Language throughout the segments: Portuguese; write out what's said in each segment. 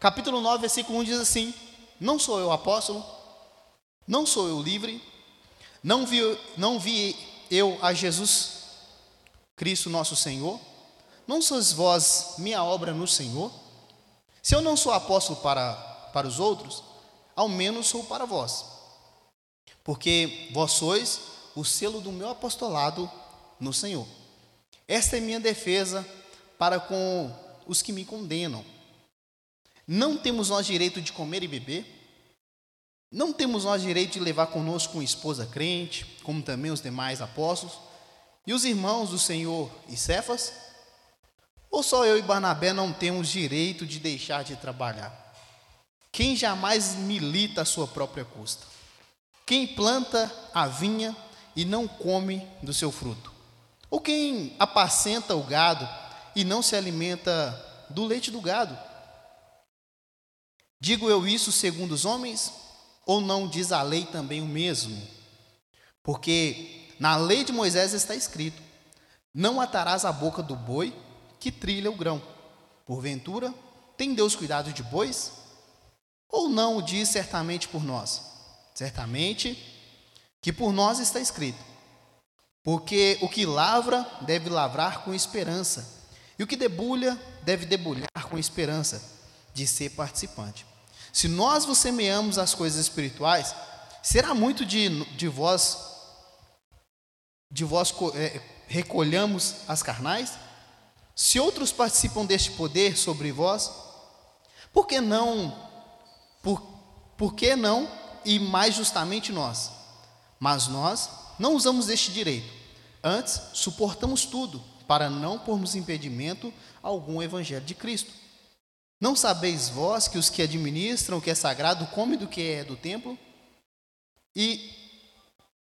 Capítulo 9, versículo 1 diz assim: Não sou eu apóstolo, não sou eu livre, não vi, não vi eu a Jesus Cristo nosso Senhor? Não sois vós minha obra no Senhor? Se eu não sou apóstolo para, para os outros, ao menos sou para vós. Porque vós sois o selo do meu apostolado no Senhor. Esta é minha defesa para com os que me condenam. Não temos nós direito de comer e beber? Não temos nós direito de levar conosco uma esposa crente, como também os demais apóstolos? E os irmãos do Senhor e Cefas? Ou só eu e Barnabé não temos direito de deixar de trabalhar? Quem jamais milita a sua própria custa? Quem planta a vinha e não come do seu fruto? Ou quem apacenta o gado e não se alimenta do leite do gado? Digo eu isso segundo os homens? Ou não diz a lei também o mesmo? Porque na lei de Moisés está escrito: Não atarás a boca do boi que trilha o grão. Porventura, tem Deus cuidado de bois? Ou não o diz certamente por nós? Certamente que por nós está escrito: Porque o que lavra deve lavrar com esperança, e o que debulha deve debulhar com esperança de ser participante. Se nós vos semeamos as coisas espirituais, será muito de, de vós de vós é, recolhamos as carnais? Se outros participam deste poder sobre vós, por que não, por, por que não e mais justamente nós? Mas nós não usamos este direito. Antes, suportamos tudo para não pormos impedimento algum ao evangelho de Cristo. Não sabeis vós que os que administram o que é sagrado comem do que é do templo? E,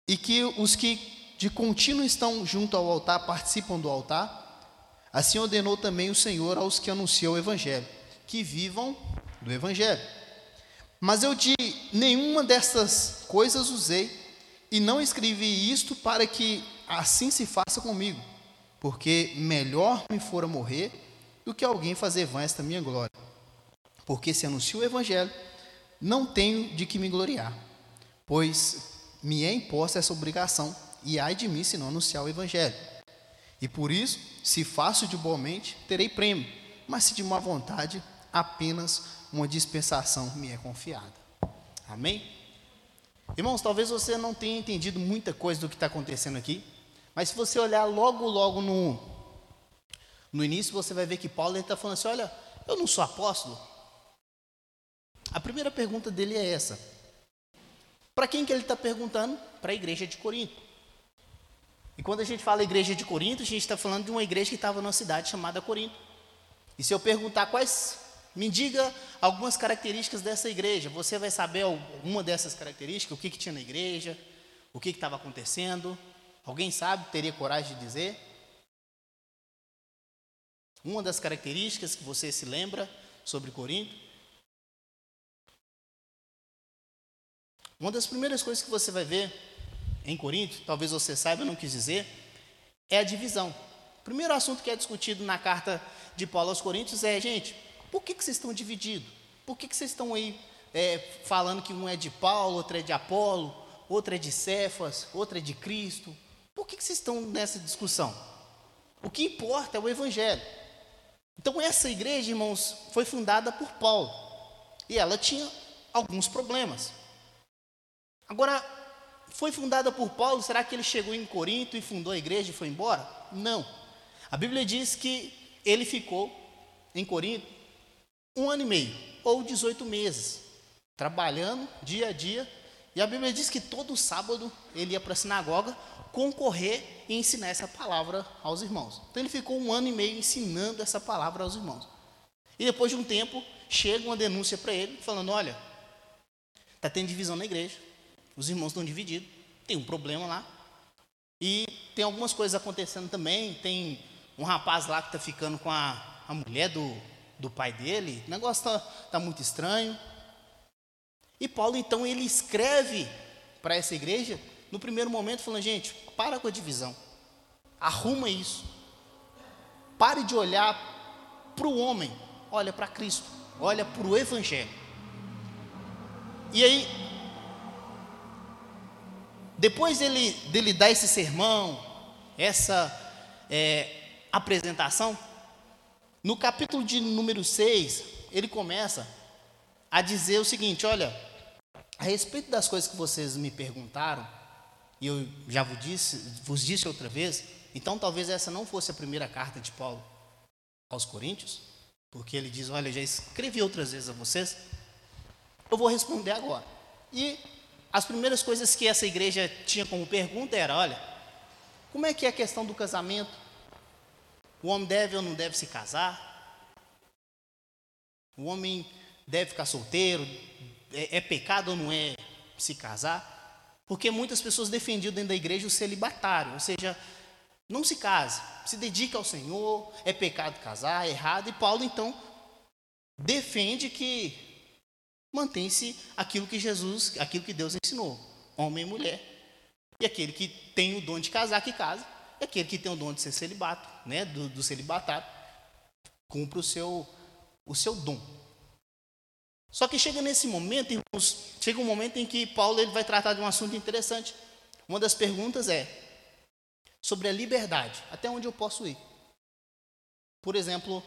e que os que de contínuo estão junto ao altar, participam do altar. Assim ordenou também o Senhor aos que anunciam o Evangelho, que vivam do Evangelho. Mas eu de nenhuma dessas coisas usei, e não escrevi isto para que assim se faça comigo, porque melhor me fora morrer do que alguém fazer vã esta minha glória. Porque se anuncio o Evangelho, não tenho de que me gloriar, pois me é imposta essa obrigação e ai de mim se não anunciar o Evangelho. E por isso, se faço de boa mente, terei prêmio, mas se de má vontade, apenas uma dispensação me é confiada. Amém? Irmãos, talvez você não tenha entendido muita coisa do que está acontecendo aqui, mas se você olhar logo, logo no, no início, você vai ver que Paulo está falando assim: olha, eu não sou apóstolo. A primeira pergunta dele é essa. Para quem que ele está perguntando? Para a igreja de Corinto. E quando a gente fala igreja de Corinto, a gente está falando de uma igreja que estava numa cidade chamada Corinto. E se eu perguntar quais, me diga algumas características dessa igreja, você vai saber alguma dessas características, o que, que tinha na igreja, o que estava acontecendo. Alguém sabe, teria coragem de dizer? Uma das características que você se lembra sobre Corinto? Uma das primeiras coisas que você vai ver em Corinto, talvez você saiba, não quis dizer, é a divisão. O primeiro assunto que é discutido na carta de Paulo aos Coríntios é, gente, por que, que vocês estão divididos? Por que, que vocês estão aí é, falando que um é de Paulo, outro é de Apolo, outro é de Cefas, outro é de Cristo? Por que, que vocês estão nessa discussão? O que importa é o Evangelho. Então, essa igreja, irmãos, foi fundada por Paulo. E ela tinha alguns problemas. Agora, foi fundada por Paulo, será que ele chegou em Corinto e fundou a igreja e foi embora? Não. A Bíblia diz que ele ficou em Corinto um ano e meio, ou 18 meses, trabalhando dia a dia. E a Bíblia diz que todo sábado ele ia para a sinagoga concorrer e ensinar essa palavra aos irmãos. Então ele ficou um ano e meio ensinando essa palavra aos irmãos. E depois de um tempo, chega uma denúncia para ele, falando: Olha, está tendo divisão na igreja. Os irmãos estão divididos, tem um problema lá. E tem algumas coisas acontecendo também. Tem um rapaz lá que está ficando com a, a mulher do, do pai dele. O negócio está tá muito estranho. E Paulo, então, ele escreve para essa igreja, no primeiro momento, falando: gente, para com a divisão, arruma isso. Pare de olhar para o homem, olha para Cristo. olha para o Evangelho. E aí, depois dele, dele dar esse sermão, essa é, apresentação, no capítulo de número 6, ele começa a dizer o seguinte: olha, a respeito das coisas que vocês me perguntaram, e eu já vos disse, vos disse outra vez, então talvez essa não fosse a primeira carta de Paulo aos Coríntios, porque ele diz: Olha, já escrevi outras vezes a vocês, eu vou responder agora. E as primeiras coisas que essa igreja tinha como pergunta era: Olha, como é que é a questão do casamento? O homem deve ou não deve se casar? O homem deve ficar solteiro? É, é pecado ou não é se casar? Porque muitas pessoas defendiam dentro da igreja o celibatário, ou seja, não se case, se dedique ao Senhor, é pecado casar, é errado, e Paulo então defende que mantém-se aquilo que Jesus, aquilo que Deus ensinou, homem e mulher. E aquele que tem o dom de casar, que casa, e aquele que tem o dom de ser celibato, né, do, do celibatário, cumpre o seu, o seu dom. Só que chega nesse momento, irmãos, chega um momento em que Paulo ele vai tratar de um assunto interessante. Uma das perguntas é sobre a liberdade, até onde eu posso ir. Por exemplo,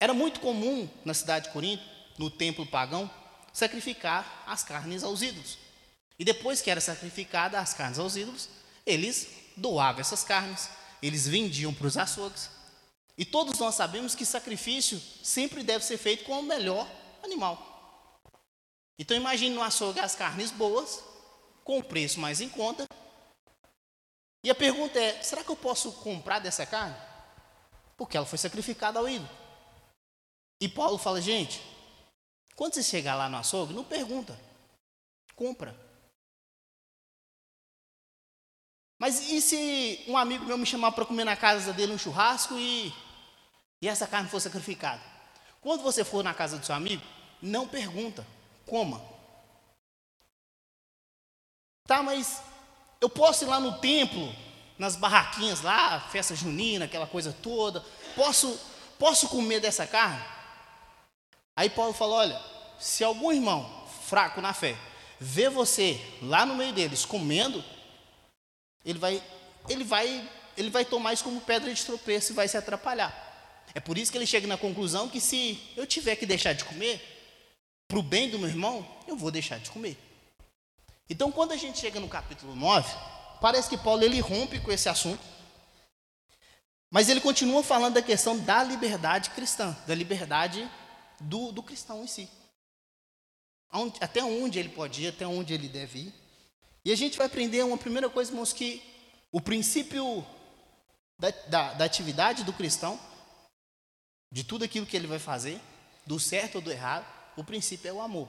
era muito comum na cidade de Corinto, no templo pagão, sacrificar as carnes aos ídolos. E depois que era sacrificada as carnes aos ídolos, eles doavam essas carnes, eles vendiam para os açougues, e todos nós sabemos que sacrifício sempre deve ser feito com o melhor animal. Então imagine no açougue as carnes boas, com o preço mais em conta. E a pergunta é: será que eu posso comprar dessa carne? Porque ela foi sacrificada ao ídolo. E Paulo fala, gente, quando você chegar lá no açougue, não pergunta, compra. Mas e se um amigo meu me chamar para comer na casa dele um churrasco e, e essa carne for sacrificada? Quando você for na casa do seu amigo, não pergunta, coma. Tá, mas eu posso ir lá no templo, nas barraquinhas lá, festa junina, aquela coisa toda, posso, posso comer dessa carne? Aí Paulo falou: olha, se algum irmão fraco na fé vê você lá no meio deles comendo, ele vai, ele vai, ele vai tomar isso como pedra de tropeço e vai se atrapalhar. É por isso que ele chega na conclusão que se eu tiver que deixar de comer, para o bem do meu irmão, eu vou deixar de comer. Então, quando a gente chega no capítulo 9, parece que Paulo ele rompe com esse assunto, mas ele continua falando da questão da liberdade cristã, da liberdade do, do cristão em si. Até onde ele pode ir, até onde ele deve ir. E a gente vai aprender uma primeira coisa, irmãos, que o princípio da, da, da atividade do cristão, de tudo aquilo que ele vai fazer, do certo ou do errado, o princípio é o amor.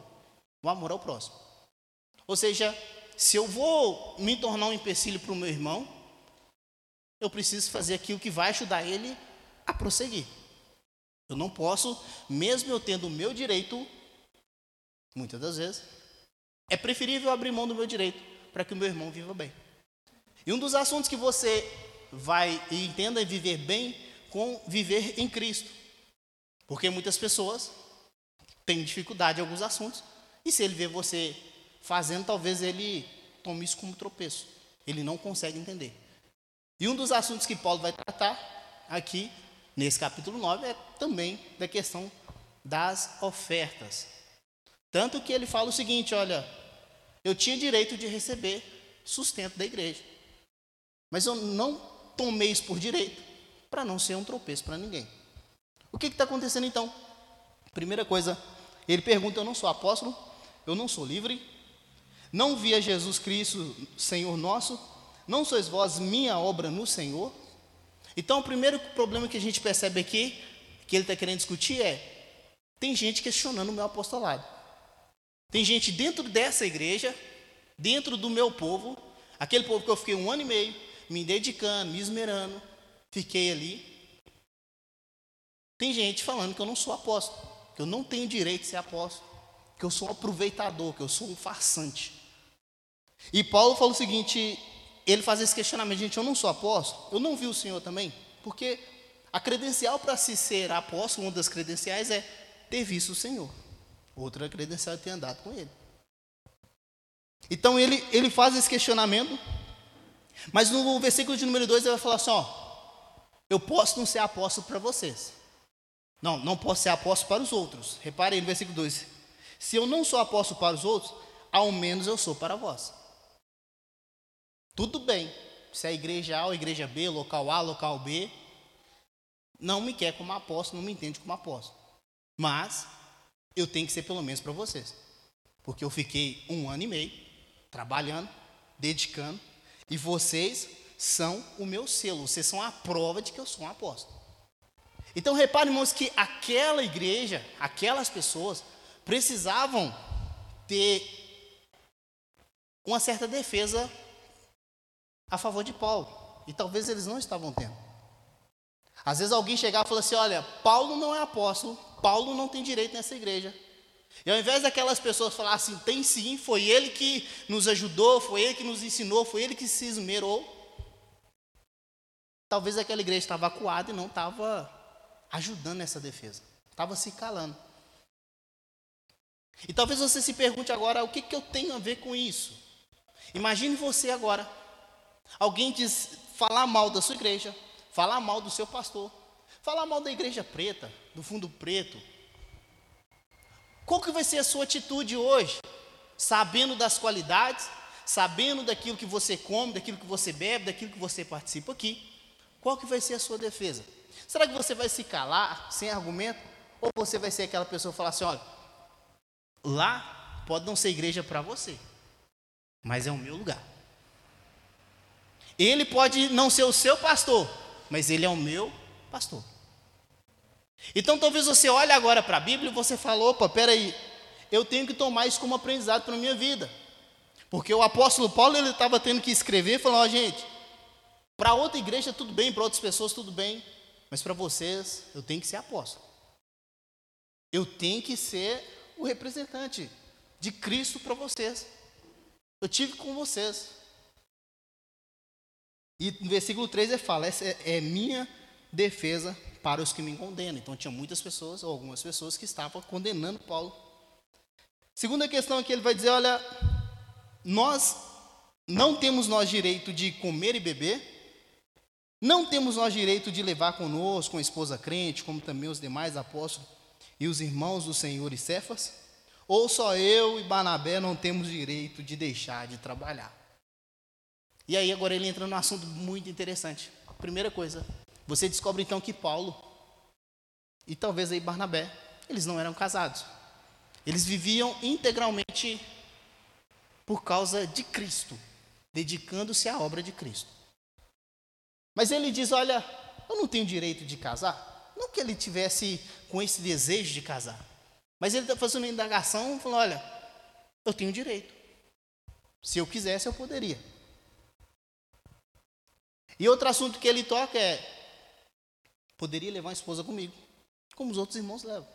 O amor ao próximo. Ou seja, se eu vou me tornar um empecilho para o meu irmão, eu preciso fazer aquilo que vai ajudar ele a prosseguir. Eu não posso, mesmo eu tendo o meu direito, muitas das vezes, é preferível abrir mão do meu direito para que o meu irmão viva bem. E um dos assuntos que você vai e entenda viver bem com viver em Cristo. Porque muitas pessoas têm dificuldade em alguns assuntos, e se ele vê você fazendo, talvez ele tome isso como tropeço. Ele não consegue entender. E um dos assuntos que Paulo vai tratar aqui, nesse capítulo 9, é também da questão das ofertas. Tanto que ele fala o seguinte: olha, eu tinha direito de receber sustento da igreja. Mas eu não tomei isso por direito para não ser um tropeço para ninguém. O que está acontecendo então? Primeira coisa, ele pergunta: Eu não sou apóstolo, eu não sou livre, não via Jesus Cristo, Senhor nosso, não sois vós minha obra no Senhor. Então, o primeiro problema que a gente percebe aqui, que ele está querendo discutir é: tem gente questionando o meu apostolado. Tem gente dentro dessa igreja, dentro do meu povo, aquele povo que eu fiquei um ano e meio me dedicando, me esmerando, fiquei ali. Tem gente falando que eu não sou apóstolo, que eu não tenho direito de ser apóstolo, que eu sou um aproveitador, que eu sou um farsante. E Paulo fala o seguinte: ele faz esse questionamento, gente, eu não sou apóstolo, eu não vi o Senhor também, porque a credencial para se ser apóstolo, uma das credenciais é ter visto o Senhor. Outro é credencial ter andado com ele. Então ele, ele faz esse questionamento, mas no versículo de número 2 ele vai falar assim: ó, eu posso não ser apóstolo para vocês. Não, não posso ser apóstolo para os outros. Repare aí no versículo 2. Se eu não sou apóstolo para os outros, ao menos eu sou para vós. Tudo bem, se é igreja A ou igreja B, local A, local B, não me quer como apóstolo, não me entende como apóstolo. Mas eu tenho que ser pelo menos para vocês. Porque eu fiquei um ano e meio trabalhando, dedicando, e vocês são o meu selo, vocês são a prova de que eu sou um apóstolo. Então reparem, irmãos, que aquela igreja, aquelas pessoas, precisavam ter uma certa defesa a favor de Paulo. E talvez eles não estavam tendo. Às vezes alguém chegava e falava assim: olha, Paulo não é apóstolo, Paulo não tem direito nessa igreja. E ao invés daquelas pessoas falar assim, tem sim, foi ele que nos ajudou, foi ele que nos ensinou, foi ele que se esmerou. Talvez aquela igreja estava acuada e não estava ajudando nessa defesa, estava se calando. E talvez você se pergunte agora, o que, que eu tenho a ver com isso? Imagine você agora, alguém diz, falar mal da sua igreja, falar mal do seu pastor, falar mal da igreja preta, do fundo preto, qual que vai ser a sua atitude hoje? Sabendo das qualidades, sabendo daquilo que você come, daquilo que você bebe, daquilo que você participa aqui, qual que vai ser a sua defesa? Será que você vai se calar sem argumento? Ou você vai ser aquela pessoa que fala assim, olha, lá pode não ser igreja para você, mas é o meu lugar. Ele pode não ser o seu pastor, mas ele é o meu pastor. Então talvez você olhe agora para a Bíblia e você fala, opa, peraí, eu tenho que tomar isso como aprendizado para a minha vida. Porque o apóstolo Paulo ele estava tendo que escrever, falando, ó, gente, para outra igreja tudo bem, para outras pessoas tudo bem, mas para vocês eu tenho que ser apóstolo. Eu tenho que ser o representante de Cristo para vocês. Eu tive com vocês. E no versículo 3 ele fala: essa é, é minha defesa para os que me condenam. Então tinha muitas pessoas, ou algumas pessoas, que estavam condenando Paulo. Segunda questão que ele vai dizer: olha, nós não temos nós direito de comer e beber, não temos nós direito de levar conosco uma esposa crente, como também os demais apóstolos e os irmãos do Senhor e Cefas, ou só eu e Barnabé não temos direito de deixar de trabalhar. E aí agora ele entra num assunto muito interessante. Primeira coisa, você descobre então que Paulo e talvez aí Barnabé, eles não eram casados. Eles viviam integralmente por causa de Cristo, dedicando-se à obra de Cristo. Mas ele diz: Olha, eu não tenho direito de casar. Não que ele tivesse com esse desejo de casar, mas ele está fazendo uma indagação, falando: Olha, eu tenho direito. Se eu quisesse, eu poderia. E outro assunto que ele toca é: Poderia levar uma esposa comigo, como os outros irmãos levam.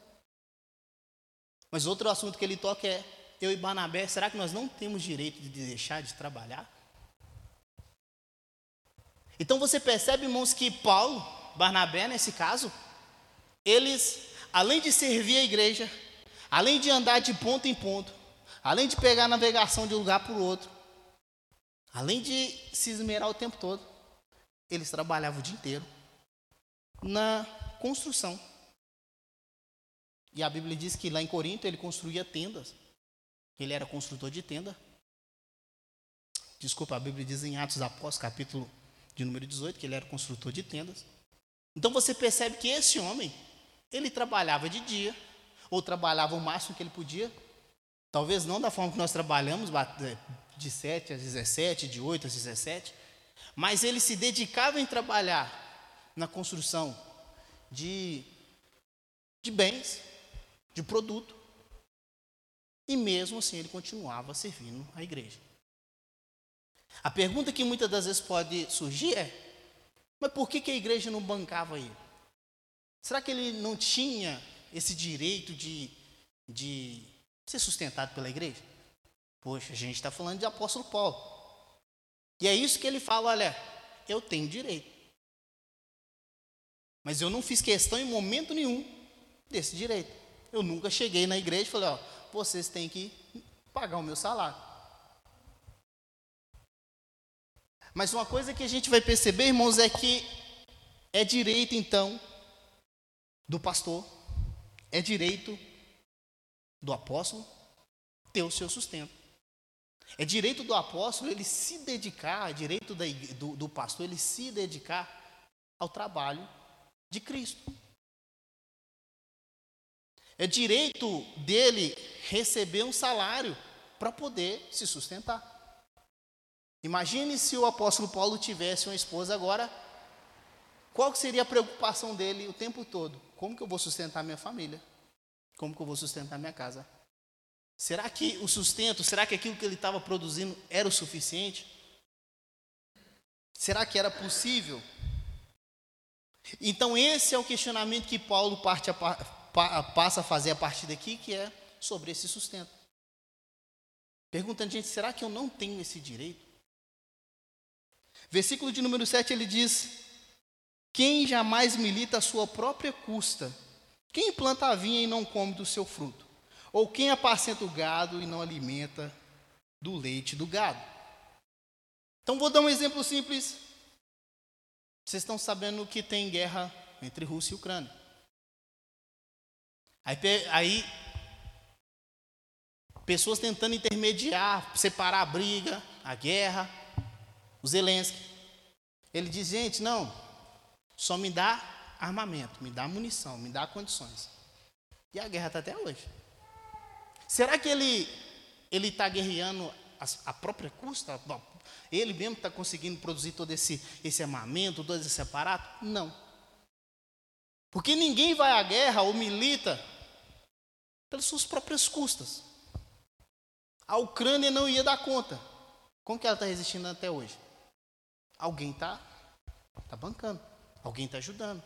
Mas outro assunto que ele toca é: eu e Barnabé, será que nós não temos direito de deixar de trabalhar? Então você percebe, irmãos, que Paulo, Barnabé, nesse caso, eles, além de servir a igreja, além de andar de ponto em ponto, além de pegar a navegação de um lugar para o outro, além de se esmerar o tempo todo, eles trabalhavam o dia inteiro na construção. E a Bíblia diz que lá em Corinto ele construía tendas. Ele era construtor de tenda. Desculpa, a Bíblia diz em Atos Apóstolos, capítulo de número 18, que ele era construtor de tendas. Então você percebe que esse homem, ele trabalhava de dia, ou trabalhava o máximo que ele podia. Talvez não da forma que nós trabalhamos, de 7 às 17, de 8 às 17, mas ele se dedicava em trabalhar na construção de, de bens, de produto. E mesmo assim ele continuava servindo a igreja. A pergunta que muitas das vezes pode surgir é: mas por que, que a igreja não bancava ele? Será que ele não tinha esse direito de, de ser sustentado pela igreja? Poxa, a gente está falando de apóstolo Paulo. E é isso que ele fala: olha, eu tenho direito. Mas eu não fiz questão em momento nenhum desse direito. Eu nunca cheguei na igreja e falei, ó, vocês têm que pagar o meu salário. Mas uma coisa que a gente vai perceber, irmãos, é que é direito então do pastor, é direito do apóstolo ter o seu sustento. É direito do apóstolo ele se dedicar, é direito do, do pastor ele se dedicar ao trabalho de Cristo. É direito dele receber um salário para poder se sustentar. Imagine se o apóstolo Paulo tivesse uma esposa agora, qual seria a preocupação dele o tempo todo? Como que eu vou sustentar minha família? Como que eu vou sustentar minha casa? Será que o sustento, será que aquilo que ele estava produzindo era o suficiente? Será que era possível? Então, esse é o questionamento que Paulo parte a, pa, passa a fazer a partir daqui, que é sobre esse sustento. Perguntando, gente, será que eu não tenho esse direito? Versículo de número 7 ele diz: Quem jamais milita a sua própria custa? Quem planta a vinha e não come do seu fruto? Ou quem apacenta o gado e não alimenta do leite do gado? Então vou dar um exemplo simples. Vocês estão sabendo que tem guerra entre Rússia e Ucrânia. Aí, aí pessoas tentando intermediar, separar a briga, a guerra, o Zelensky. Ele diz, gente, não, só me dá armamento, me dá munição, me dá condições. E a guerra está até hoje. Será que ele ele está guerreando a, a, própria custa? Ele mesmo está conseguindo produzir todo esse, esse armamento, todo esse aparato? Não. Porque ninguém vai à guerra ou milita pelas suas próprias custas. A Ucrânia não ia dar conta. Como que ela está resistindo até hoje? Alguém está tá bancando, alguém está ajudando.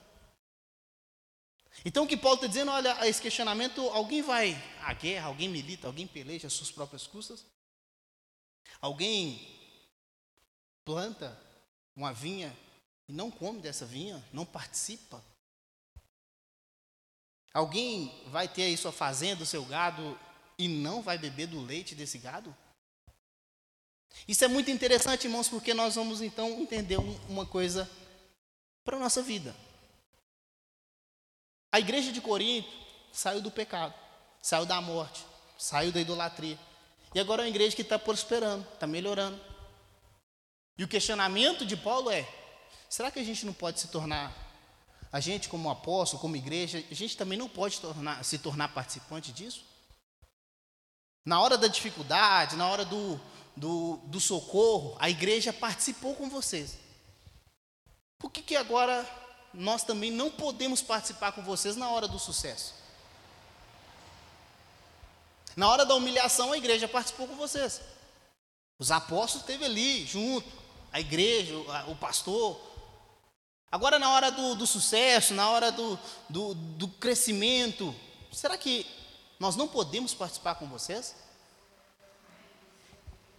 Então o que Paulo está dizendo, olha, esse questionamento, alguém vai à guerra, alguém milita, alguém peleja às suas próprias custas? Alguém planta uma vinha e não come dessa vinha, não participa? Alguém vai ter aí sua fazenda, o seu gado e não vai beber do leite desse gado? Isso é muito interessante, irmãos, porque nós vamos então entender uma coisa para a nossa vida. A igreja de Corinto saiu do pecado, saiu da morte, saiu da idolatria. E agora é uma igreja que está prosperando, está melhorando. E o questionamento de Paulo é: será que a gente não pode se tornar, a gente como apóstolo, como igreja, a gente também não pode tornar, se tornar participante disso? Na hora da dificuldade, na hora do, do, do socorro, a igreja participou com vocês. Por que, que agora nós também não podemos participar com vocês na hora do sucesso? Na hora da humilhação, a igreja participou com vocês. Os apóstolos esteve ali junto, a igreja, o pastor. Agora, na hora do, do sucesso, na hora do, do, do crescimento, será que nós não podemos participar com vocês?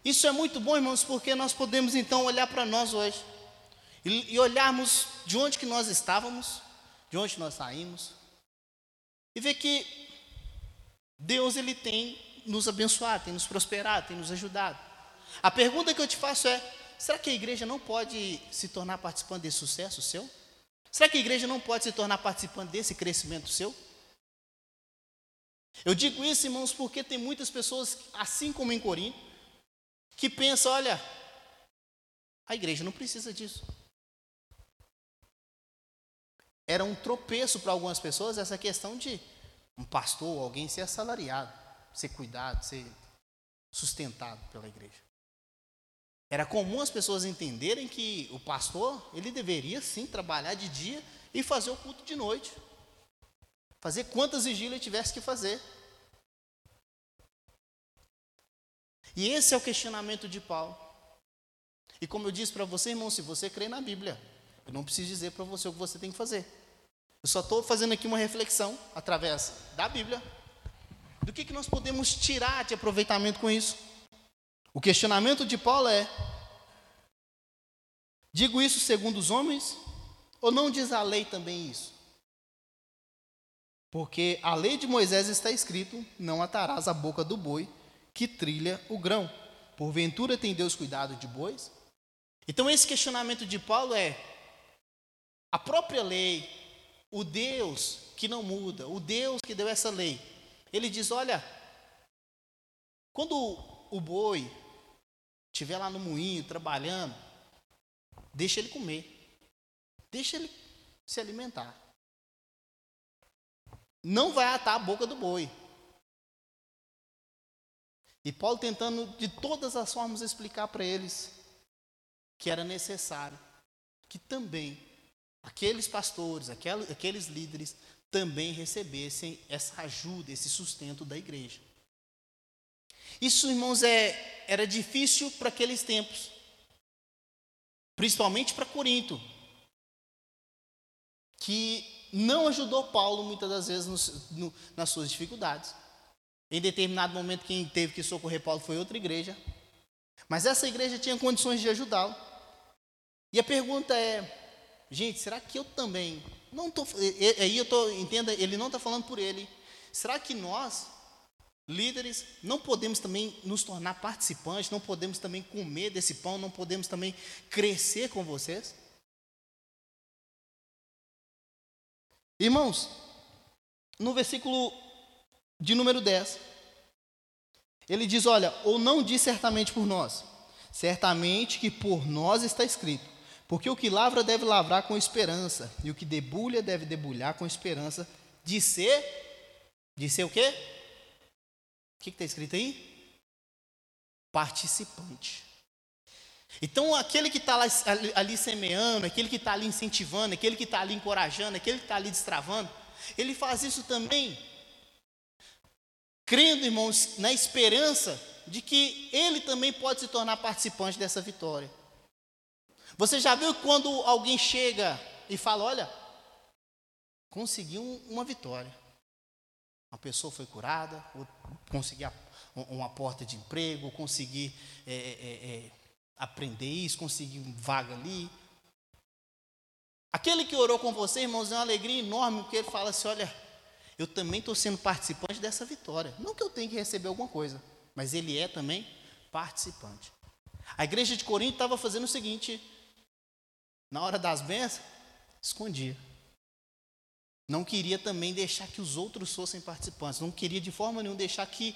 Isso é muito bom, irmãos, porque nós podemos então olhar para nós hoje e, e olharmos de onde que nós estávamos, de onde nós saímos, e ver que Deus ele tem nos abençoado, tem nos prosperado, tem nos ajudado. A pergunta que eu te faço é: será que a igreja não pode se tornar participante desse sucesso seu? Será que a igreja não pode se tornar participante desse crescimento seu? Eu digo isso, irmãos, porque tem muitas pessoas, assim como em Corinto, que pensam: olha, a igreja não precisa disso. Era um tropeço para algumas pessoas essa questão de um pastor alguém ser assalariado, ser cuidado, ser sustentado pela igreja. Era comum as pessoas entenderem que o pastor, ele deveria sim trabalhar de dia e fazer o culto de noite. Fazer quantas vigílias tivesse que fazer. E esse é o questionamento de Paulo. E como eu disse para você, irmão, se você crê na Bíblia, eu não preciso dizer para você o que você tem que fazer. Eu só estou fazendo aqui uma reflexão através da Bíblia do que, que nós podemos tirar de aproveitamento com isso. O questionamento de Paulo é: digo isso segundo os homens, ou não diz a lei também isso? Porque a lei de Moisés está escrito: não atarás a boca do boi que trilha o grão. Porventura tem Deus cuidado de bois? Então, esse questionamento de Paulo é: a própria lei, o Deus que não muda, o Deus que deu essa lei, ele diz: olha, quando o boi estiver lá no moinho trabalhando, deixa ele comer, deixa ele se alimentar. Não vai atar a boca do boi. E Paulo tentando de todas as formas explicar para eles que era necessário que também aqueles pastores, aqueles líderes também recebessem essa ajuda, esse sustento da igreja. Isso, irmãos, é, era difícil para aqueles tempos, principalmente para Corinto, que não ajudou Paulo muitas das vezes no, nas suas dificuldades. Em determinado momento, quem teve que socorrer Paulo foi outra igreja, mas essa igreja tinha condições de ajudá-lo. E a pergunta é: gente, será que eu também não tô? Aí eu tô, entenda, ele não está falando por ele. Será que nós Líderes, não podemos também nos tornar participantes, não podemos também comer desse pão, não podemos também crescer com vocês? Irmãos, no versículo de número 10, ele diz: Olha, ou não diz certamente por nós, certamente que por nós está escrito, porque o que lavra deve lavrar com esperança, e o que debulha deve debulhar com esperança de ser, de ser o quê? O que está escrito aí? Participante. Então, aquele que está ali, ali, semeando, aquele que está ali incentivando, aquele que está ali encorajando, aquele que está ali destravando, ele faz isso também, crendo, irmãos, na esperança de que ele também pode se tornar participante dessa vitória. Você já viu quando alguém chega e fala: Olha, consegui uma vitória. Uma pessoa foi curada, conseguir uma porta de emprego, conseguir é, é, é, é, aprender isso, conseguir um vaga ali. Aquele que orou com você, irmãos, é uma alegria enorme, porque ele fala assim: olha, eu também estou sendo participante dessa vitória. Não que eu tenha que receber alguma coisa, mas ele é também participante. A igreja de Corinto estava fazendo o seguinte: na hora das bênçãos, escondia. Não queria também deixar que os outros fossem participantes. Não queria de forma nenhuma deixar que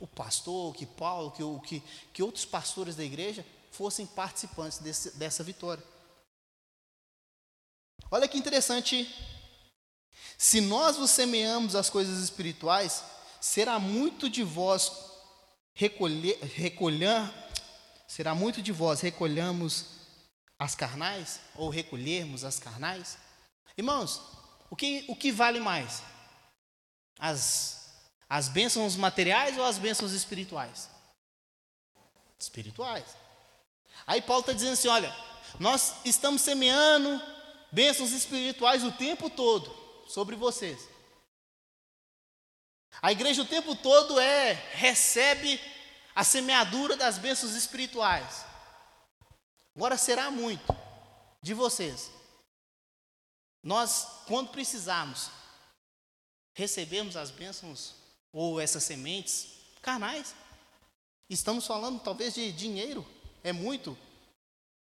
o pastor, que Paulo, que, que, que outros pastores da igreja fossem participantes desse, dessa vitória. Olha que interessante. Se nós vos semeamos as coisas espirituais, será muito de vós recolher, recolher será muito de vós recolhamos as carnais ou recolhermos as carnais? Irmãos, o que, o que vale mais? As, as bênçãos materiais ou as bênçãos espirituais? Espirituais. Aí Paulo está dizendo assim: olha, nós estamos semeando bênçãos espirituais o tempo todo sobre vocês. A igreja o tempo todo é recebe a semeadura das bênçãos espirituais. Agora será muito de vocês nós, quando precisarmos, recebemos as bênçãos ou essas sementes carnais. Estamos falando talvez de dinheiro, é muito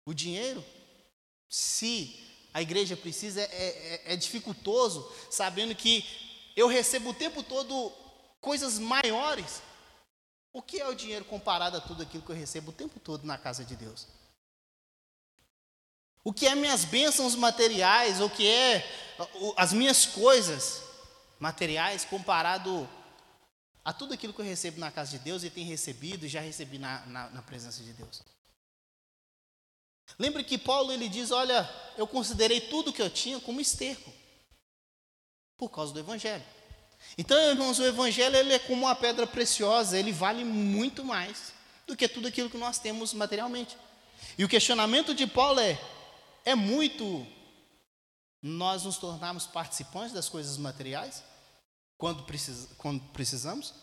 o dinheiro. Se a igreja precisa, é, é, é dificultoso, sabendo que eu recebo o tempo todo coisas maiores. O que é o dinheiro comparado a tudo aquilo que eu recebo o tempo todo na casa de Deus? O que é minhas bênçãos materiais, o que é as minhas coisas materiais comparado a tudo aquilo que eu recebo na casa de Deus e tenho recebido e já recebi na, na, na presença de Deus. Lembre que Paulo ele diz: Olha, eu considerei tudo que eu tinha como esterco, por causa do Evangelho. Então, irmãos, o Evangelho ele é como uma pedra preciosa, ele vale muito mais do que tudo aquilo que nós temos materialmente. E o questionamento de Paulo é: é muito nós nos tornarmos participantes das coisas materiais quando, quando precisamos?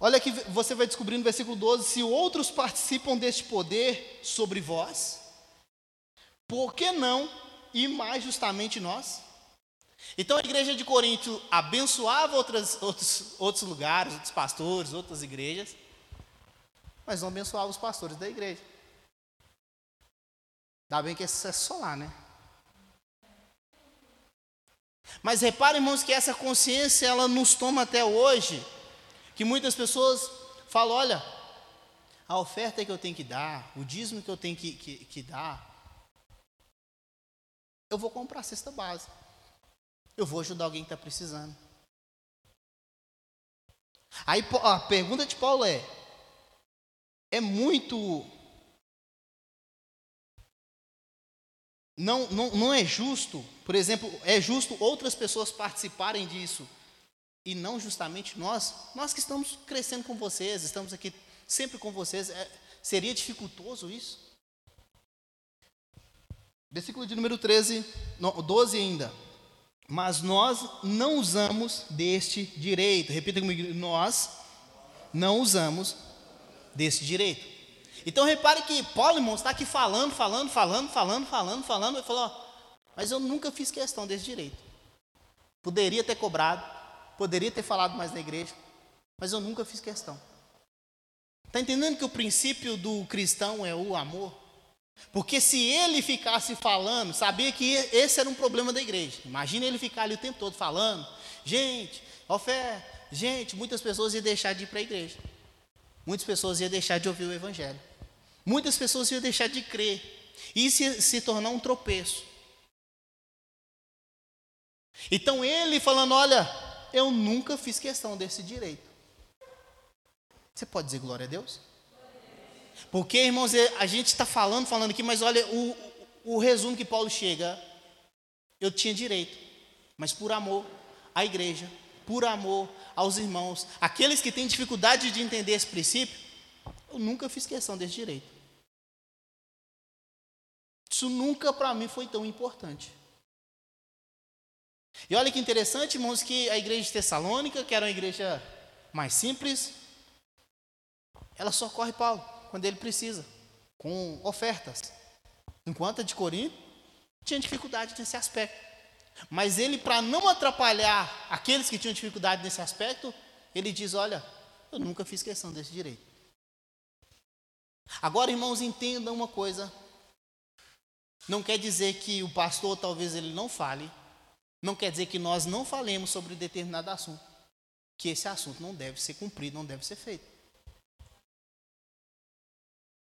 Olha que você vai descobrir no versículo 12: se outros participam deste poder sobre vós, por que não e mais justamente nós. Então a igreja de Corinto abençoava outras, outros, outros lugares, outros pastores, outras igrejas, mas não abençoava os pastores da igreja. Dá bem que é só lá, né? Mas reparem, irmãos, que essa consciência ela nos toma até hoje, que muitas pessoas falam, olha, a oferta que eu tenho que dar, o dízimo que eu tenho que, que, que dar, eu vou comprar a cesta básica. Eu vou ajudar alguém que está precisando. Aí a pergunta de Paulo é: é muito. Não, não, não é justo, por exemplo, é justo outras pessoas participarem disso e não justamente nós? Nós que estamos crescendo com vocês, estamos aqui sempre com vocês, é, seria dificultoso isso? Versículo de número 13, 12 ainda. Mas nós não usamos deste direito. Repita comigo, nós não usamos desse direito. Então repare que Paulo, irmão, está aqui falando, falando, falando, falando, falando, falando, Ele falou, mas eu nunca fiz questão desse direito. Poderia ter cobrado, poderia ter falado mais na igreja, mas eu nunca fiz questão. Está entendendo que o princípio do cristão é o amor? Porque se ele ficasse falando, sabia que esse era um problema da igreja. Imagina ele ficar ali o tempo todo falando, gente, oferta, gente, muitas pessoas iam deixar de ir para a igreja. Muitas pessoas iam deixar de ouvir o evangelho. Muitas pessoas iam deixar de crer. E isso se tornar um tropeço. Então ele falando, olha, eu nunca fiz questão desse direito. Você pode dizer glória a Deus? Porque, irmãos, é, a gente está falando, falando aqui, mas olha, o, o resumo que Paulo chega, eu tinha direito, mas por amor à igreja, por amor aos irmãos, aqueles que têm dificuldade de entender esse princípio, eu nunca fiz questão desse direito. Isso nunca para mim foi tão importante. E olha que interessante, irmãos, que a igreja de Tessalônica, que era uma igreja mais simples, ela socorre Paulo quando ele precisa, com ofertas. Enquanto a de Corinto tinha dificuldade nesse aspecto. Mas ele, para não atrapalhar aqueles que tinham dificuldade nesse aspecto, ele diz: Olha, eu nunca fiz questão desse direito. Agora, irmãos, entendam uma coisa. Não quer dizer que o pastor talvez ele não fale, não quer dizer que nós não falemos sobre determinado assunto, que esse assunto não deve ser cumprido, não deve ser feito.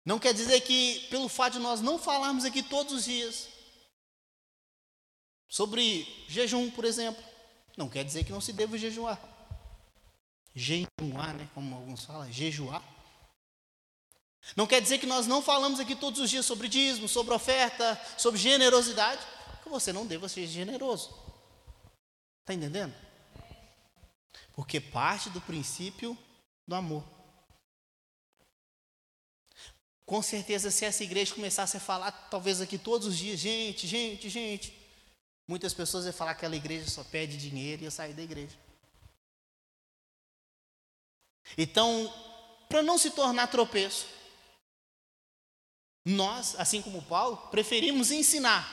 Não quer dizer que, pelo fato de nós não falarmos aqui todos os dias sobre jejum, por exemplo, não quer dizer que não se deva jejuar. Jejuar, né? Como alguns falam, jejuar. Não quer dizer que nós não falamos aqui todos os dias sobre dízimo, sobre oferta, sobre generosidade, que você não deva ser generoso. Está entendendo? Porque parte do princípio do amor. Com certeza, se essa igreja começasse a falar, talvez aqui todos os dias, gente, gente, gente, muitas pessoas iam falar que aquela igreja só pede dinheiro e ia sair da igreja. Então, para não se tornar tropeço, nós, assim como Paulo, preferimos ensinar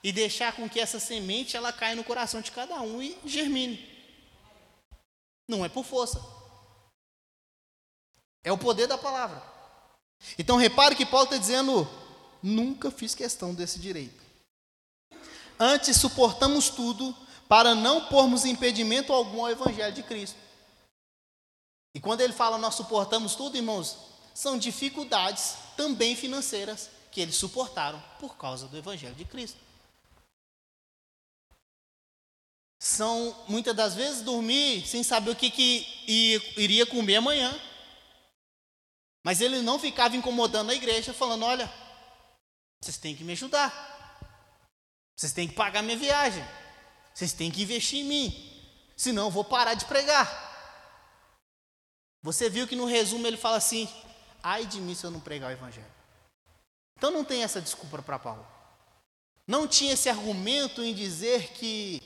e deixar com que essa semente ela caia no coração de cada um e germine. Não é por força. É o poder da palavra. Então repare que Paulo está dizendo: nunca fiz questão desse direito. Antes suportamos tudo para não pormos impedimento algum ao Evangelho de Cristo. E quando ele fala nós suportamos tudo, irmãos, são dificuldades também financeiras que eles suportaram por causa do Evangelho de Cristo. São muitas das vezes dormir sem saber o que, que iria comer amanhã. Mas ele não ficava incomodando a igreja, falando: olha, vocês têm que me ajudar. Vocês têm que pagar minha viagem. Vocês têm que investir em mim. Senão eu vou parar de pregar. Você viu que no resumo ele fala assim: ai de mim se eu não pregar o evangelho. Então não tem essa desculpa para Paulo. Não tinha esse argumento em dizer que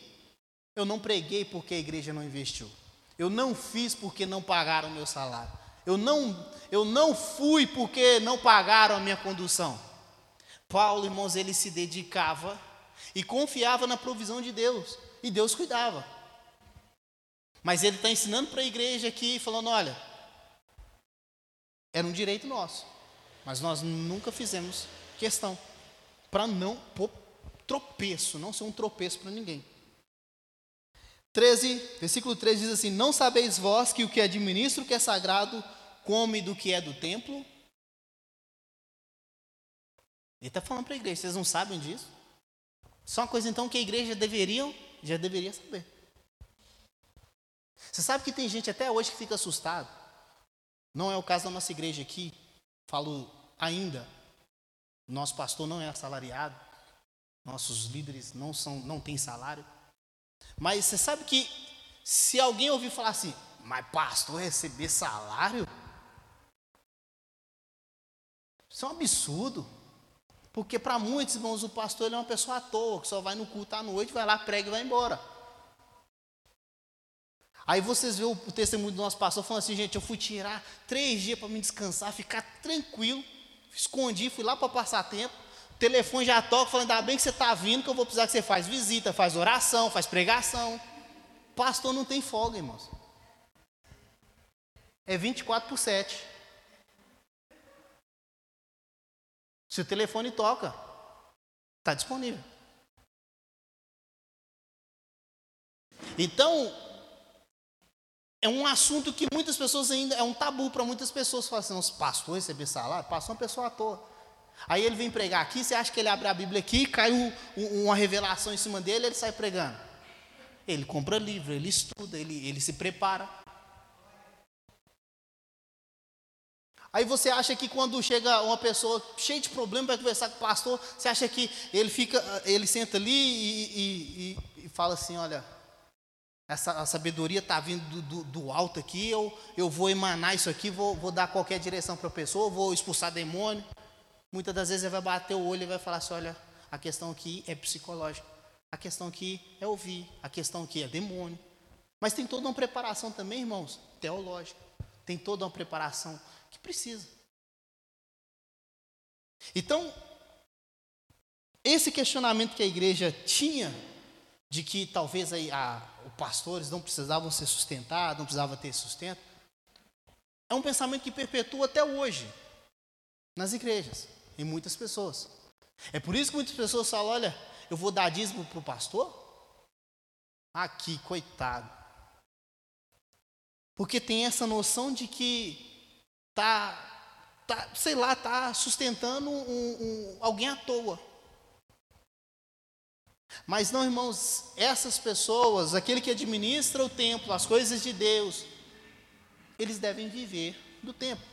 eu não preguei porque a igreja não investiu. Eu não fiz porque não pagaram o meu salário. Eu não, eu não fui porque não pagaram a minha condução. Paulo, irmãos, ele se dedicava e confiava na provisão de Deus, e Deus cuidava. Mas ele está ensinando para a igreja aqui, falando: olha, era um direito nosso, mas nós nunca fizemos questão para não pôr tropeço, não ser um tropeço para ninguém. 13, versículo 3 diz assim: Não sabeis vós que o que administra o que é sagrado come do que é do templo? Ele está falando para a igreja, vocês não sabem disso? Só uma coisa então que a igreja deveriam, já deveria saber. Você sabe que tem gente até hoje que fica assustado. Não é o caso da nossa igreja aqui. Falo ainda. Nosso pastor não é assalariado. Nossos líderes não são, não têm salário. Mas você sabe que se alguém ouvir falar assim, mas pastor receber salário? Isso é um absurdo. Porque para muitos irmãos, o pastor é uma pessoa à toa, que só vai no culto à noite, vai lá, prega e vai embora. Aí vocês veem o testemunho do nosso pastor falando assim, gente, eu fui tirar três dias para me descansar, ficar tranquilo, escondi, fui lá para passar tempo, o telefone já toca, falando, ainda bem que você está vindo, que eu vou precisar que você faz visita, faz oração, faz pregação. Pastor não tem folga, irmãos. É 24 por 7. Se o telefone toca, está disponível. Então, é um assunto que muitas pessoas ainda, é um tabu para muitas pessoas. Falam assim, nossa, pastor receber salário? Passou uma pessoa à toa. Aí ele vem pregar aqui, você acha que ele abre a Bíblia aqui, cai um, um, uma revelação em cima dele, ele sai pregando. Ele compra livro, ele estuda, ele, ele se prepara. Aí você acha que quando chega uma pessoa cheia de problema para conversar com o pastor, você acha que ele fica, ele senta ali e, e, e, e fala assim, olha, essa sabedoria está vindo do, do, do, alto aqui, eu, eu vou emanar isso aqui, vou, vou dar qualquer direção para a pessoa, vou expulsar demônio. Muitas das vezes ele vai bater o olho e vai falar assim: olha, a questão aqui é psicológica, a questão aqui é ouvir, a questão aqui é demônio. Mas tem toda uma preparação também, irmãos, teológica. Tem toda uma preparação que precisa. Então, esse questionamento que a igreja tinha de que talvez aí a, os pastores não precisavam ser sustentados, não precisavam ter sustento, é um pensamento que perpetua até hoje nas igrejas, em muitas pessoas. É por isso que muitas pessoas falam: olha, eu vou dar dízimo para o pastor? Aqui, coitado. Porque tem essa noção de que tá, tá sei lá, tá sustentando um, um, alguém à toa. Mas não, irmãos, essas pessoas, aquele que administra o templo, as coisas de Deus, eles devem viver do templo.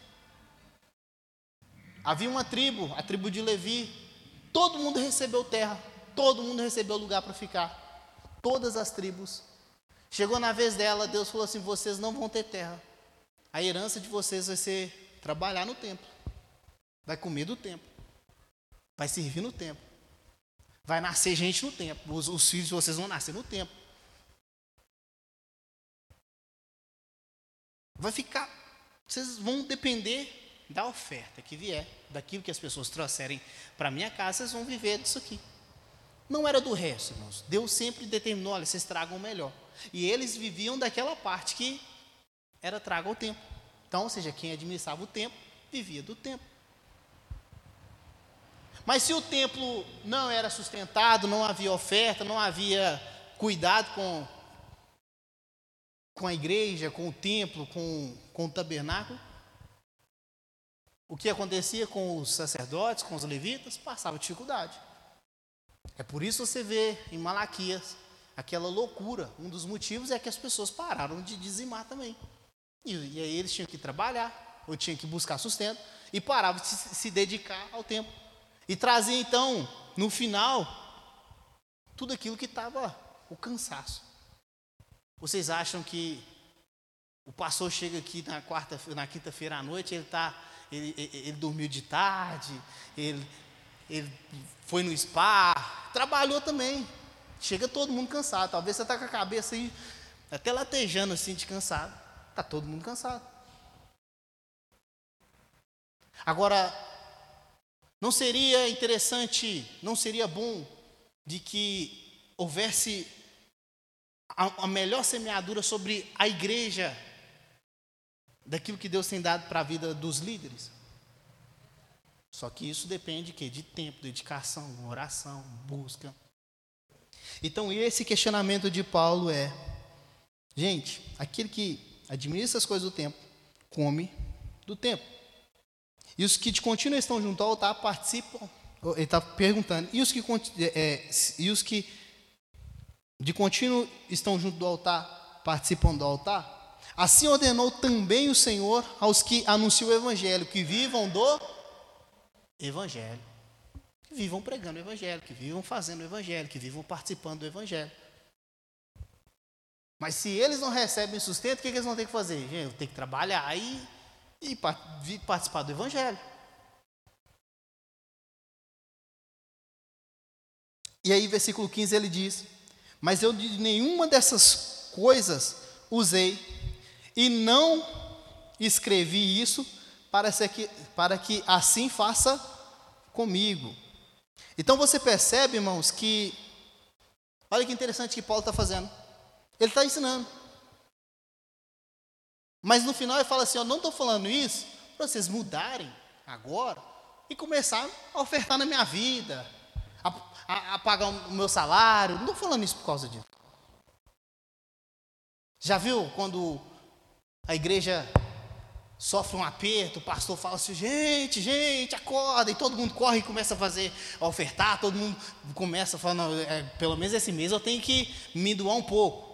Havia uma tribo, a tribo de Levi, todo mundo recebeu terra, todo mundo recebeu lugar para ficar. Todas as tribos. Chegou na vez dela, Deus falou assim: vocês não vão ter terra. A herança de vocês vai ser trabalhar no templo. Vai comer do templo. Vai servir no templo. Vai nascer gente no tempo. Os, os filhos de vocês vão nascer no tempo. Vai ficar. Vocês vão depender da oferta que vier, daquilo que as pessoas trouxerem para minha casa, vocês vão viver disso aqui. Não era do resto, irmãos. Deus sempre determinou, olha, vocês tragam o melhor. E eles viviam daquela parte que era traga o tempo. Então, ou seja, quem administrava o tempo, vivia do tempo. Mas se o templo não era sustentado, não havia oferta, não havia cuidado com, com a igreja, com o templo, com, com o tabernáculo, o que acontecia com os sacerdotes, com os levitas, passava dificuldade. É por isso você vê em Malaquias aquela loucura. Um dos motivos é que as pessoas pararam de dizimar também. E, e aí eles tinham que trabalhar, ou tinham que buscar sustento, e paravam de se, se dedicar ao tempo. E trazia então, no final, tudo aquilo que estava o cansaço. Vocês acham que o pastor chega aqui na quarta, na quinta-feira à noite, ele tá, ele, ele, dormiu de tarde, ele, ele foi no spa, trabalhou também. Chega todo mundo cansado. Talvez você está com a cabeça aí até latejando assim de cansado. Está todo mundo cansado. Agora, não seria interessante, não seria bom de que houvesse a, a melhor semeadura sobre a igreja, daquilo que Deus tem dado para a vida dos líderes. Só que isso depende de, de tempo, dedicação, oração, busca. Então, esse questionamento de Paulo é: gente, aquele que administra as coisas do tempo, come do tempo. E os que de contínuo estão junto ao altar participam. Ele está perguntando, e os que, é, é, e os que de contínuo estão junto do altar, participam do altar? Assim ordenou também o Senhor aos que anunciam o Evangelho, que vivam do Evangelho. Que vivam pregando o Evangelho, que vivam fazendo o Evangelho, que vivam participando do Evangelho. Mas se eles não recebem sustento, o que, eles vão ter que fazer? Gente, tem que trabalhar e, e participar do Evangelho. E aí, versículo 15, ele diz: Mas eu de nenhuma dessas coisas usei, e não escrevi isso para, que, para que assim faça comigo. Então você percebe, irmãos, que. Olha que interessante que Paulo está fazendo. Ele está ensinando. Mas no final ele fala assim: Eu não estou falando isso para vocês mudarem agora e começar a ofertar na minha vida, a, a pagar o meu salário. Não estou falando isso por causa disso. Já viu quando a igreja sofre um aperto, o pastor fala assim: gente, gente, acorda, e todo mundo corre e começa a fazer, a ofertar, todo mundo começa a falar: não, é, pelo menos esse mês eu tenho que me doar um pouco.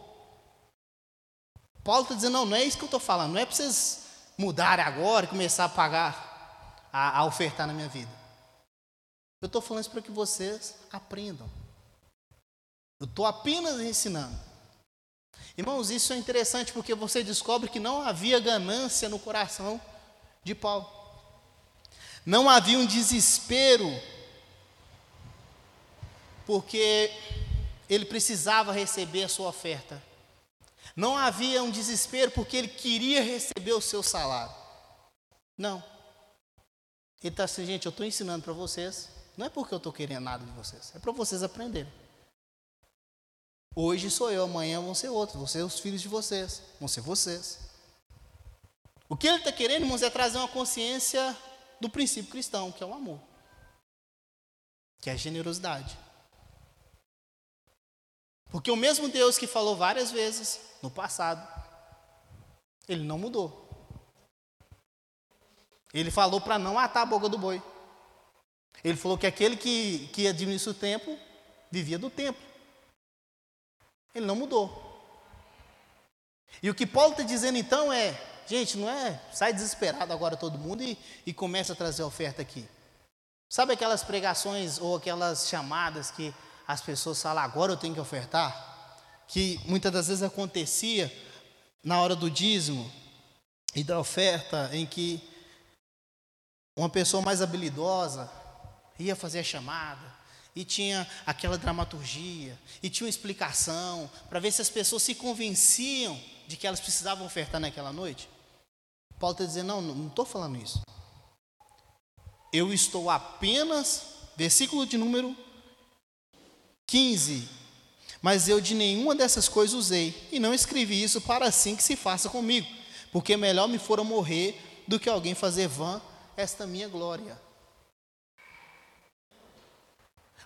Paulo está dizendo: não, não é isso que eu estou falando, não é para vocês mudarem agora e começar a pagar, a, a ofertar na minha vida. Eu estou falando isso para que vocês aprendam. Eu estou apenas ensinando. Irmãos, isso é interessante porque você descobre que não havia ganância no coração de Paulo. Não havia um desespero, porque ele precisava receber a sua oferta. Não havia um desespero porque ele queria receber o seu salário. Não. Ele está assim, gente, eu estou ensinando para vocês não é porque eu estou querendo nada de vocês, é para vocês aprenderem. Hoje sou eu, amanhã vão ser outros, vão ser os filhos de vocês, vão ser vocês. O que ele está querendo, irmãos, é trazer uma consciência do princípio cristão, que é o amor, que é a generosidade. Porque o mesmo Deus que falou várias vezes no passado, ele não mudou. Ele falou para não matar a boca do boi. Ele falou que aquele que, que administra o tempo vivia do tempo. Ele não mudou. E o que Paulo está dizendo então é: gente, não é sai desesperado agora todo mundo e, e começa a trazer oferta aqui. Sabe aquelas pregações ou aquelas chamadas que as pessoas falam, agora eu tenho que ofertar? Que muitas das vezes acontecia na hora do dízimo e da oferta, em que uma pessoa mais habilidosa ia fazer a chamada, e tinha aquela dramaturgia, e tinha uma explicação, para ver se as pessoas se convenciam de que elas precisavam ofertar naquela noite. Paulo está dizendo: não, não estou falando isso. Eu estou apenas, versículo de número 15. Mas eu de nenhuma dessas coisas usei, e não escrevi isso para assim que se faça comigo, porque melhor me fora morrer do que alguém fazer vã esta minha glória.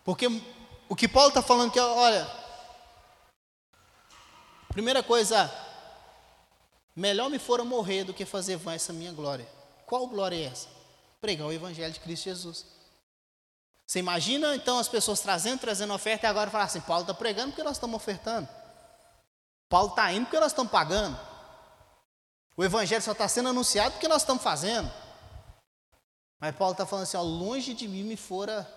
Porque o que Paulo está falando que, olha, primeira coisa, melhor me fora morrer do que fazer vã essa minha glória. Qual glória é essa? Pregar o Evangelho de Cristo Jesus. Você imagina então as pessoas trazendo, trazendo oferta e agora falar assim: Paulo está pregando porque nós estamos ofertando. Paulo está indo porque nós estamos pagando. O Evangelho só está sendo anunciado porque nós estamos fazendo. Mas Paulo está falando assim: ó, longe de mim me fora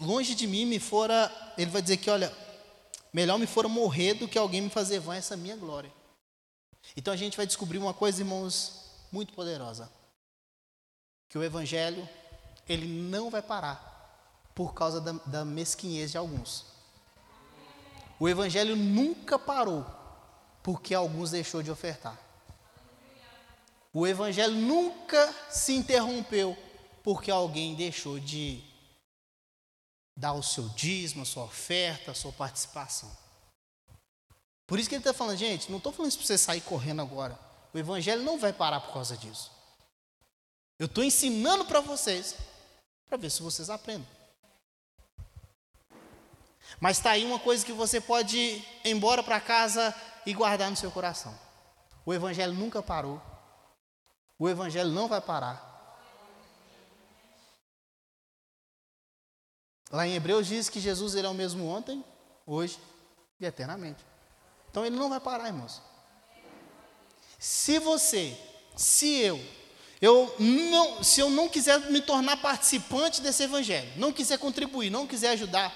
longe de mim me fora, ele vai dizer que, olha, melhor me fora morrer do que alguém me fazer vã essa minha glória. Então a gente vai descobrir uma coisa, irmãos, muito poderosa. Que o evangelho, ele não vai parar por causa da, da mesquinhez de alguns. O evangelho nunca parou porque alguns deixou de ofertar. O evangelho nunca se interrompeu porque alguém deixou de dar o seu dízimo, a sua oferta, a sua participação. Por isso que ele está falando, gente, não estou falando isso para você sair correndo agora. O evangelho não vai parar por causa disso. Eu estou ensinando para vocês, para ver se vocês aprendem. Mas está aí uma coisa que você pode ir embora para casa e guardar no seu coração. O Evangelho nunca parou. O Evangelho não vai parar. Lá em Hebreus diz que Jesus ele é o mesmo ontem, hoje e eternamente. Então ele não vai parar, irmãos. Se você, se eu, eu não, se eu não quiser me tornar participante desse evangelho, não quiser contribuir, não quiser ajudar,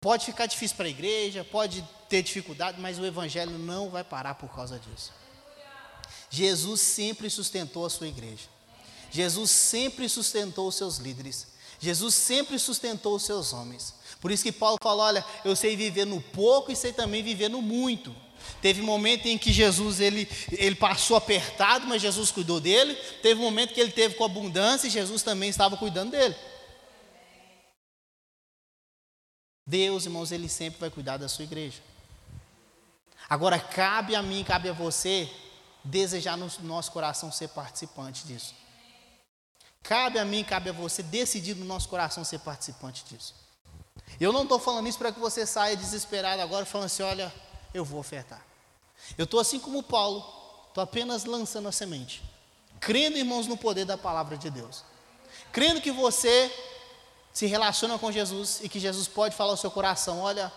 pode ficar difícil para a igreja, pode ter dificuldade, mas o evangelho não vai parar por causa disso. Jesus sempre sustentou a sua igreja. Jesus sempre sustentou os seus líderes. Jesus sempre sustentou os seus homens. Por isso que Paulo fala: olha, eu sei viver no pouco e sei também viver no muito. Teve momento em que Jesus ele, ele passou apertado, mas Jesus cuidou dele. Teve um momento que ele teve com abundância e Jesus também estava cuidando dele. Deus, irmãos, ele sempre vai cuidar da sua igreja. Agora cabe a mim, cabe a você desejar no nosso coração ser participante disso. Cabe a mim, cabe a você decidir no nosso coração ser participante disso. Eu não estou falando isso para que você saia desesperado agora, falando assim: olha, eu vou ofertar. Eu estou assim como Paulo, estou apenas lançando a semente, crendo, irmãos, no poder da palavra de Deus, crendo que você se relaciona com Jesus e que Jesus pode falar ao seu coração: olha,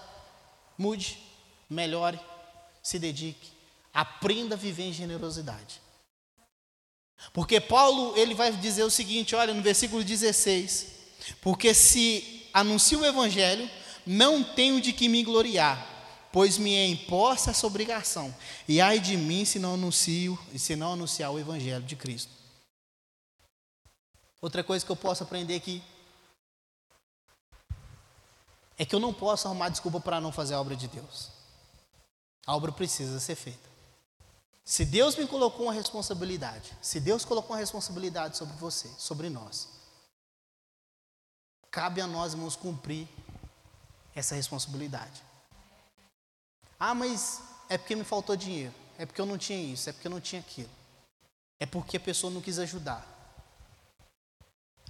mude, melhore, se dedique, aprenda a viver em generosidade. Porque Paulo, ele vai dizer o seguinte, olha, no versículo 16: Porque se anuncio o evangelho, não tenho de que me gloriar, pois me é imposta essa obrigação. E ai de mim se não anuncio, se não anunciar o evangelho de Cristo. Outra coisa que eu posso aprender aqui é que eu não posso arrumar desculpa para não fazer a obra de Deus. A obra precisa ser feita. Se Deus me colocou uma responsabilidade, se Deus colocou uma responsabilidade sobre você, sobre nós, cabe a nós, irmãos, cumprir essa responsabilidade. Ah, mas é porque me faltou dinheiro, é porque eu não tinha isso, é porque eu não tinha aquilo, é porque a pessoa não quis ajudar.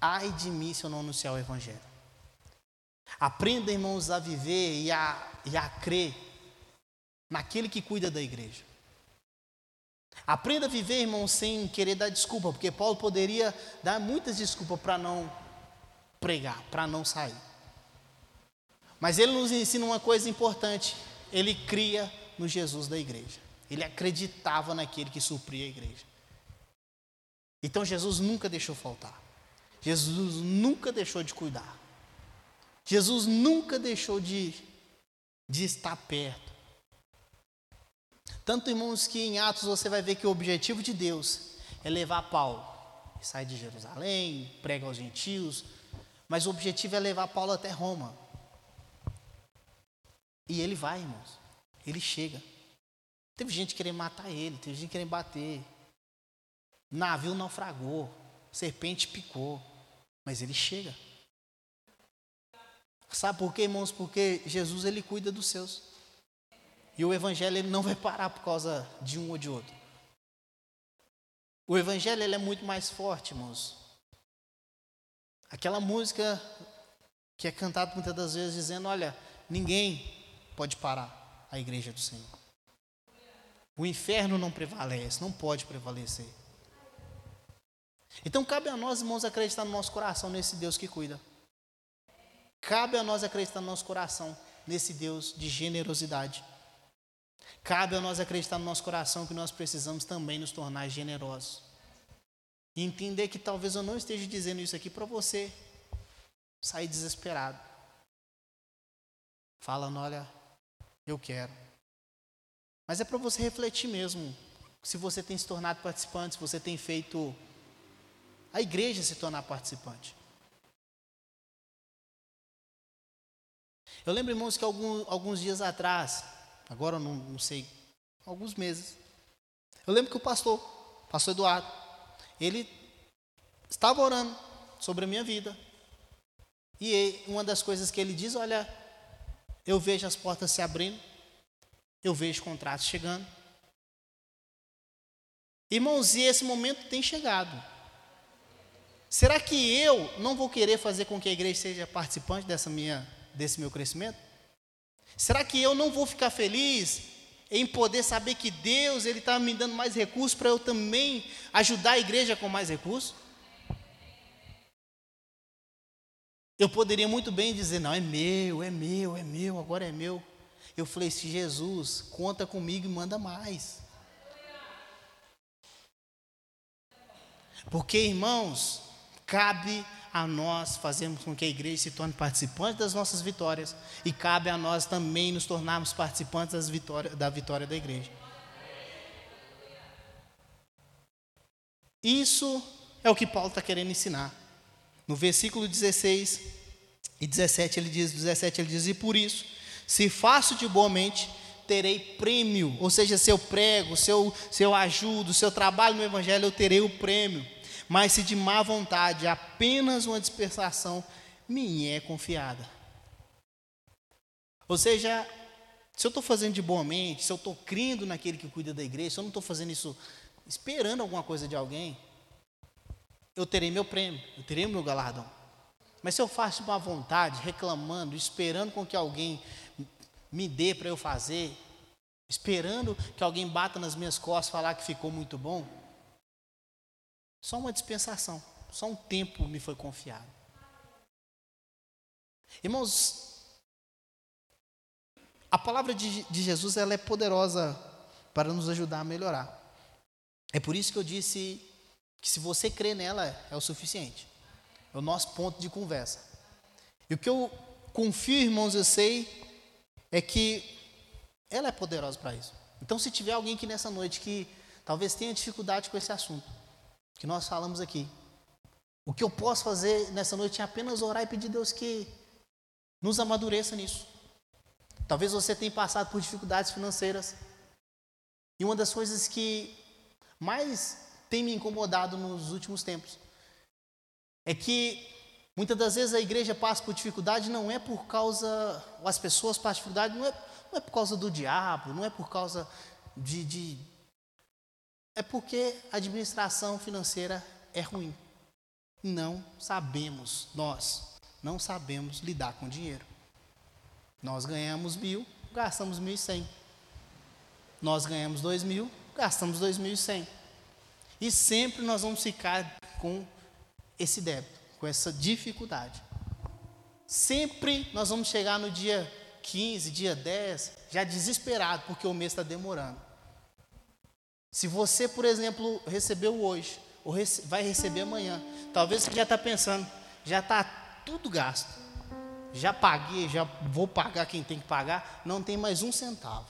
Ai de mim se eu não anunciar o Evangelho. Aprenda, irmãos, a viver e a, e a crer naquele que cuida da igreja. Aprenda a viver, irmão, sem querer dar desculpa, porque Paulo poderia dar muitas desculpas para não pregar, para não sair. Mas ele nos ensina uma coisa importante: ele cria no Jesus da igreja. Ele acreditava naquele que supria a igreja. Então Jesus nunca deixou faltar. Jesus nunca deixou de cuidar. Jesus nunca deixou de, de estar perto. Tanto, irmãos, que em Atos você vai ver que o objetivo de Deus é levar Paulo. Ele sai de Jerusalém, prega aos gentios, mas o objetivo é levar Paulo até Roma. E ele vai, irmãos. Ele chega. Teve gente querendo matar ele, teve gente querendo bater. Navio naufragou, serpente picou, mas ele chega. Sabe por quê, irmãos? Porque Jesus ele cuida dos seus. E o evangelho ele não vai parar por causa de um ou de outro. O evangelho ele é muito mais forte, irmãos. Aquela música que é cantada muitas das vezes dizendo, olha, ninguém pode parar a igreja do Senhor. O inferno não prevalece, não pode prevalecer. Então cabe a nós, irmãos, acreditar no nosso coração nesse Deus que cuida. Cabe a nós acreditar no nosso coração nesse Deus de generosidade. Cabe a nós acreditar no nosso coração que nós precisamos também nos tornar generosos. E entender que talvez eu não esteja dizendo isso aqui para você sair desesperado. Falando, olha, eu quero. Mas é para você refletir mesmo. Se você tem se tornado participante, se você tem feito a igreja se tornar participante. Eu lembro, irmãos, que alguns, alguns dias atrás, agora não, não sei, alguns meses. Eu lembro que o pastor, pastor Eduardo, ele estava orando sobre a minha vida. E uma das coisas que ele diz: olha, eu vejo as portas se abrindo, eu vejo contratos chegando. Irmãos, e esse momento tem chegado. Será que eu não vou querer fazer com que a igreja seja participante dessa minha, desse meu crescimento? Será que eu não vou ficar feliz em poder saber que Deus ele está me dando mais recursos para eu também ajudar a igreja com mais recursos? Eu poderia muito bem dizer, não, é meu, é meu, é meu, agora é meu. Eu falei, se Jesus, conta comigo e manda mais. Porque, irmãos, cabe a nós fazermos com que a igreja se torne participante das nossas vitórias e cabe a nós também nos tornarmos participantes vitórias, da vitória da igreja. Isso é o que Paulo está querendo ensinar. No versículo 16 e 17 ele diz, 17 ele diz, e por isso, se faço de boa mente, terei prêmio, ou seja, se eu prego, se eu, se eu ajudo, se eu trabalho no evangelho, eu terei o prêmio. Mas se de má vontade apenas uma dispersação me é confiada. Ou seja, se eu estou fazendo de boa mente, se eu estou crendo naquele que cuida da igreja, se eu não estou fazendo isso esperando alguma coisa de alguém, eu terei meu prêmio, eu terei meu galardão. Mas se eu faço má vontade, reclamando, esperando com que alguém me dê para eu fazer, esperando que alguém bata nas minhas costas falar que ficou muito bom, só uma dispensação, só um tempo me foi confiado. Irmãos, a palavra de, de Jesus ela é poderosa para nos ajudar a melhorar. É por isso que eu disse que se você crê nela é o suficiente. É o nosso ponto de conversa. E o que eu confio, irmãos, eu sei, é que ela é poderosa para isso. Então, se tiver alguém aqui nessa noite que talvez tenha dificuldade com esse assunto, que nós falamos aqui, o que eu posso fazer nessa noite é apenas orar e pedir a Deus que nos amadureça nisso. Talvez você tenha passado por dificuldades financeiras. E uma das coisas que mais tem me incomodado nos últimos tempos é que muitas das vezes a igreja passa por dificuldade não é por causa, as pessoas passam por dificuldade não é, não é por causa do diabo, não é por causa de, de é porque a administração financeira é ruim. Não sabemos, nós não sabemos lidar com dinheiro. Nós ganhamos mil, gastamos mil e cem. Nós ganhamos dois mil, gastamos dois mil e cem. E sempre nós vamos ficar com esse débito, com essa dificuldade. Sempre nós vamos chegar no dia 15, dia 10, já desesperado, porque o mês está demorando. Se você, por exemplo, recebeu hoje, ou rece vai receber amanhã, talvez você já está pensando, já está tudo gasto. Já paguei, já vou pagar quem tem que pagar, não tem mais um centavo.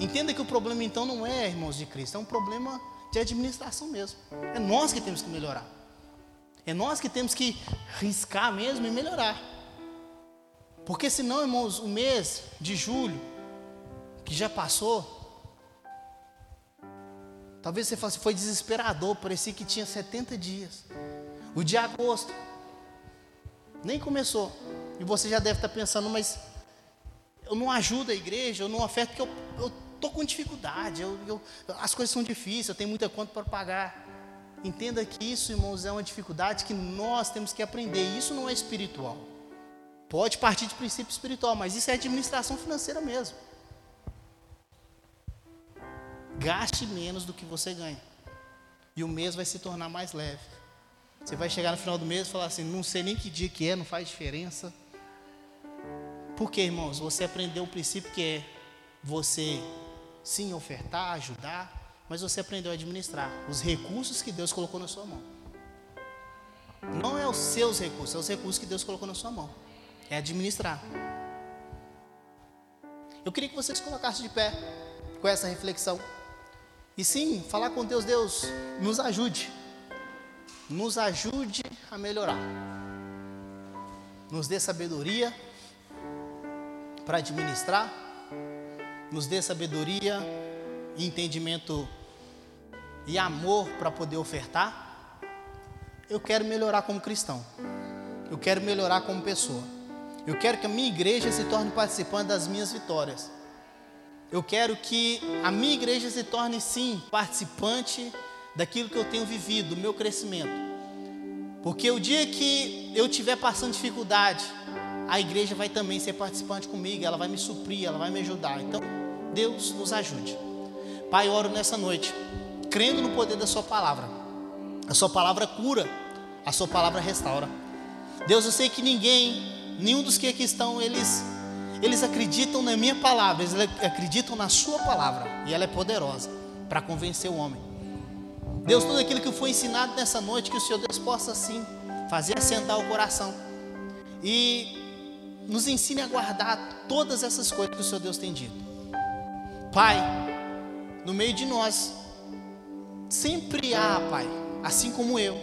Entenda que o problema então não é, irmãos de Cristo, é um problema de administração mesmo. É nós que temos que melhorar. É nós que temos que riscar mesmo e melhorar. Porque senão, irmãos, o mês de julho, que já passou, talvez você fale, foi desesperador, parecia que tinha 70 dias. O de agosto, nem começou. E você já deve estar pensando, mas eu não ajudo a igreja, eu não oferto porque eu, eu estou com dificuldade, eu, eu, as coisas são difíceis, eu tenho muita conta para pagar. Entenda que isso, irmãos, é uma dificuldade que nós temos que aprender. Isso não é espiritual. Pode partir de princípio espiritual, mas isso é administração financeira mesmo. Gaste menos do que você ganha. E o mês vai se tornar mais leve. Você vai chegar no final do mês e falar assim: não sei nem que dia que é, não faz diferença. Por quê, irmãos? Você aprendeu um princípio que é você sim ofertar, ajudar, mas você aprendeu a administrar os recursos que Deus colocou na sua mão. Não é os seus recursos, é os recursos que Deus colocou na sua mão. É administrar. Eu queria que vocês colocassem de pé com essa reflexão. E sim, falar com Deus, Deus, nos ajude. Nos ajude a melhorar. Nos dê sabedoria para administrar nos dê sabedoria entendimento e amor para poder ofertar. Eu quero melhorar como cristão. Eu quero melhorar como pessoa. Eu quero que a minha igreja se torne participante das minhas vitórias. Eu quero que a minha igreja se torne, sim, participante daquilo que eu tenho vivido, do meu crescimento. Porque o dia que eu estiver passando dificuldade, a igreja vai também ser participante comigo, ela vai me suprir, ela vai me ajudar. Então, Deus nos ajude. Pai, oro nessa noite, crendo no poder da Sua palavra. A Sua palavra cura, a Sua palavra restaura. Deus, eu sei que ninguém, nenhum dos que aqui estão, eles, eles acreditam na minha palavra, eles acreditam na Sua palavra, e ela é poderosa para convencer o homem. Deus, tudo aquilo que foi ensinado nessa noite, que o Senhor Deus possa assim fazer assentar o coração e nos ensine a guardar todas essas coisas que o Senhor Deus tem dito. Pai, no meio de nós, sempre há, Pai, assim como eu,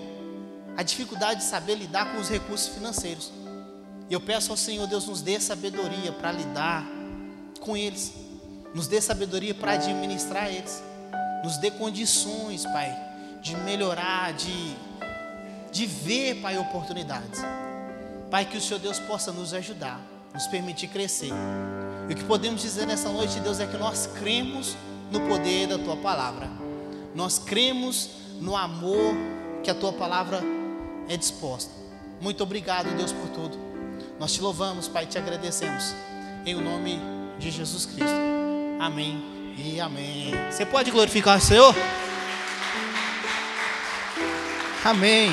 a dificuldade de saber lidar com os recursos financeiros. E eu peço ao Senhor, Deus, nos dê sabedoria para lidar com eles, nos dê sabedoria para administrar eles, nos dê condições, Pai, de melhorar, de, de ver, Pai, oportunidades. Pai, que o Senhor Deus possa nos ajudar, nos permitir crescer. E o que podemos dizer nessa noite, Deus, é que nós cremos no poder da tua palavra. Nós cremos no amor que a tua palavra é disposta. Muito obrigado, Deus, por tudo. Nós te louvamos, Pai, te agradecemos. Em o nome de Jesus Cristo. Amém e amém. Você pode glorificar o Senhor? Amém.